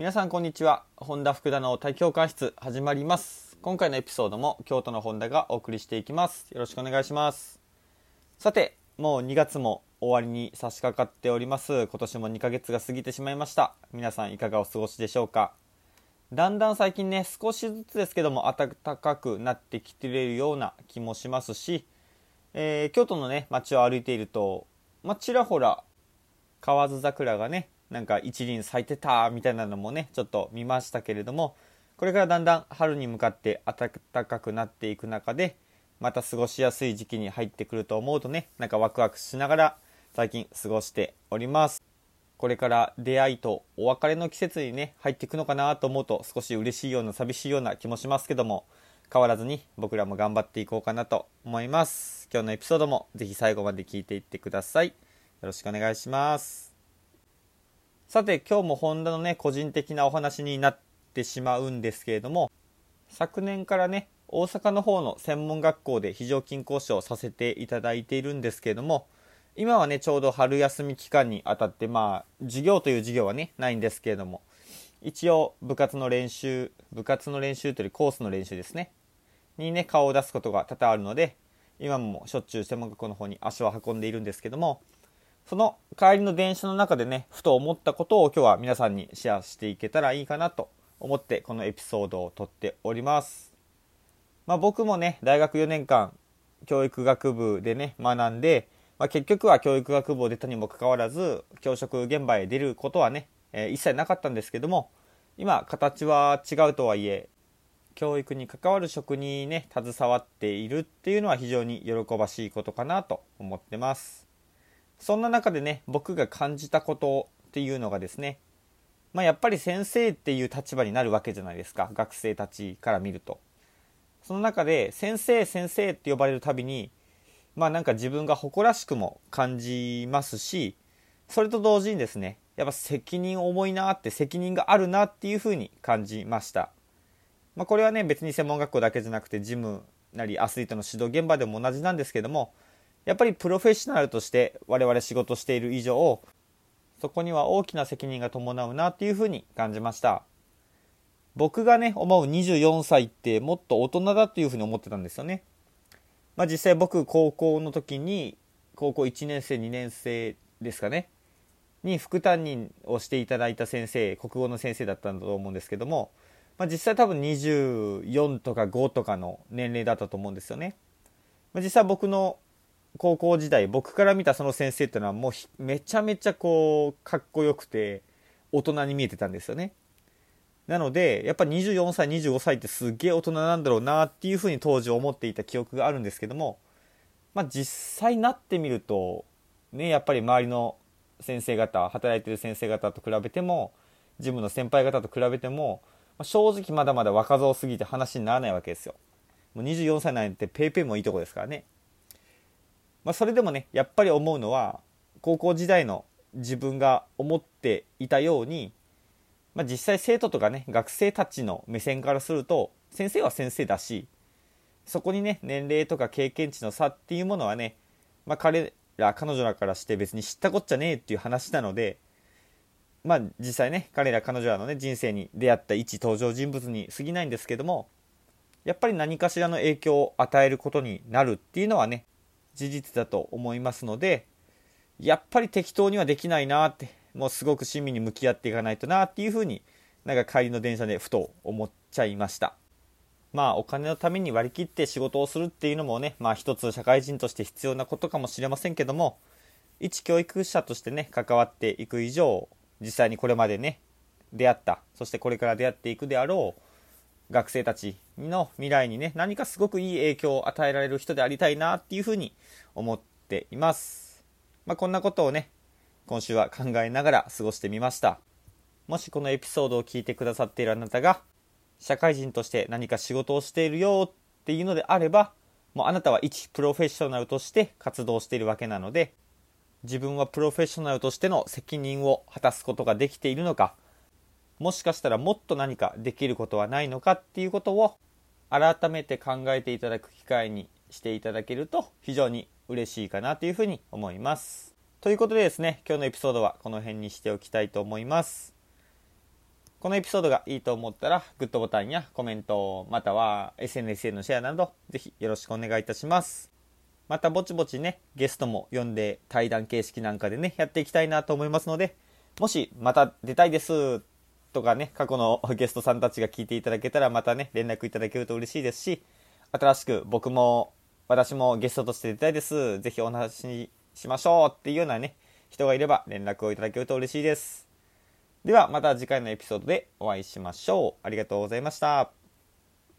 皆さんこんにちは。本田福田の大教官室始まります。今回のエピソードも京都の本田がお送りしていきます。よろしくお願いします。さてもう2月も終わりに差し掛かっております。今年も2ヶ月が過ぎてしまいました。皆さんいかがお過ごしでしょうか。だんだん最近ね少しずつですけども暖かくなってきているような気もしますし、えー、京都のね街を歩いていると、まあ、ちらほら河津桜がねなんか一輪咲いてたみたいなのもねちょっと見ましたけれどもこれからだんだん春に向かって暖かくなっていく中でまた過ごしやすい時期に入ってくると思うとねなんかワクワクしながら最近過ごしております。これから出会いとお別れの季節にね入っていくのかなと思うと少し嬉しいような寂しいような気もしますけども変わらずに僕らも頑張っていこうかなと思います。今日のエピソードもぜひ最後まで聞いていってください。よろしくお願いします。さて今日もホンダのね個人的なお話になってしまうんですけれども昨年からね大阪の方の専門学校で非常勤講師をさせていただいているんですけれども今はねちょうど春休み期間にあたってまあ授業という授業はねないんですけれども一応部活の練習部活の練習というよりコースの練習ですねにね顔を出すことが多々あるので今もしょっちゅう専門学校の方に足を運んでいるんですけどもその帰りの電車の中でね、ふと思ったことを今日は皆さんにシェアしていけたらいいかなと思ってこのエピソードを撮っております。まあ僕もね、大学4年間教育学部でね、学んで、まあ、結局は教育学部を出たにもかかわらず、教職現場へ出ることはね、えー、一切なかったんですけども、今形は違うとはいえ、教育に関わる職にね、携わっているっていうのは非常に喜ばしいことかなと思ってます。そんな中でね、僕が感じたことっていうのがですね、まあ、やっぱり先生っていう立場になるわけじゃないですか、学生たちから見ると。その中で、先生、先生って呼ばれるたびに、まあなんか自分が誇らしくも感じますし、それと同時にですね、やっぱ責任重いなって責任があるなっていうふうに感じました。まあ、これはね、別に専門学校だけじゃなくて、ジムなりアスリートの指導現場でも同じなんですけども、やっぱりプロフェッショナルとして我々仕事している以上そこには大きな責任が伴うなっていうふうに感じました。僕がね思う24歳ってもっと大人だっていうふうに思ってたんですよね。まあ実際僕高校の時に高校1年生2年生ですかね。に副担任をしていただいた先生国語の先生だったんだと思うんですけども、まあ、実際多分24とか5とかの年齢だったと思うんですよね、まあ、実際僕の高校時代僕から見たその先生っていうのはもうめちゃめちゃこうかっこよくて大人に見えてたんですよね。なのでやっぱ24歳25歳ってすげえ大人なんだろうなっていうふうに当時思っていた記憶があるんですけどもまあ実際なってみるとねやっぱり周りの先生方働いてる先生方と比べても事務の先輩方と比べても、ま、正直まだまだ若造すぎて話にならないわけですよ。もう24歳なんて paypay もいいとこですからね。まあ、それでもねやっぱり思うのは高校時代の自分が思っていたように、まあ、実際生徒とかね学生たちの目線からすると先生は先生だしそこにね年齢とか経験値の差っていうものはね、まあ、彼ら彼女らからして別に知ったこっちゃねえっていう話なのでまあ実際ね彼ら彼女らのね人生に出会った一登場人物に過ぎないんですけどもやっぱり何かしらの影響を与えることになるっていうのはね事実だと思いますのでやっぱり適当にはできないなってもうすごく親身に向き合っていかないとなっていうふうになんか帰りの電車でふと思っちゃいました。まあお金のために割り切って仕事をするっていうのもねまあ一つ社会人として必要なことかもしれませんけども一教育者としてね関わっていく以上実際にこれまでね出会ったそしてこれから出会っていくであろう学生たちの未来にね、何かすごくいい影響を与えられる人でありたいなっていうふうに思っています。まあ、こんなことをね、今週は考えながら過ごしてみました。もしこのエピソードを聞いてくださっているあなたが、社会人として何か仕事をしているよっていうのであれば、もうあなたは一プロフェッショナルとして活動しているわけなので、自分はプロフェッショナルとしての責任を果たすことができているのか、もしかしたらもっと何かできることはないのかっていうことを改めて考えていただく機会にしていただけると非常に嬉しいかなというふうに思います。ということでですね、今日のエピソードはこの辺にしておきたいと思います。このエピソードがいいと思ったら、グッドボタンやコメント、または SNS へのシェアなど、ぜひよろしくお願いいたします。またぼちぼちね、ゲストも呼んで対談形式なんかでね、やっていきたいなと思いますので、もしまた出たいですとかね、過去のゲストさんたちが聞いていただけたらまたね、連絡いただけると嬉しいですし、新しく僕も、私もゲストとして出たいです。ぜひお話ししましょうっていうようなね、人がいれば連絡をいただけると嬉しいです。ではまた次回のエピソードでお会いしましょう。ありがとうございました。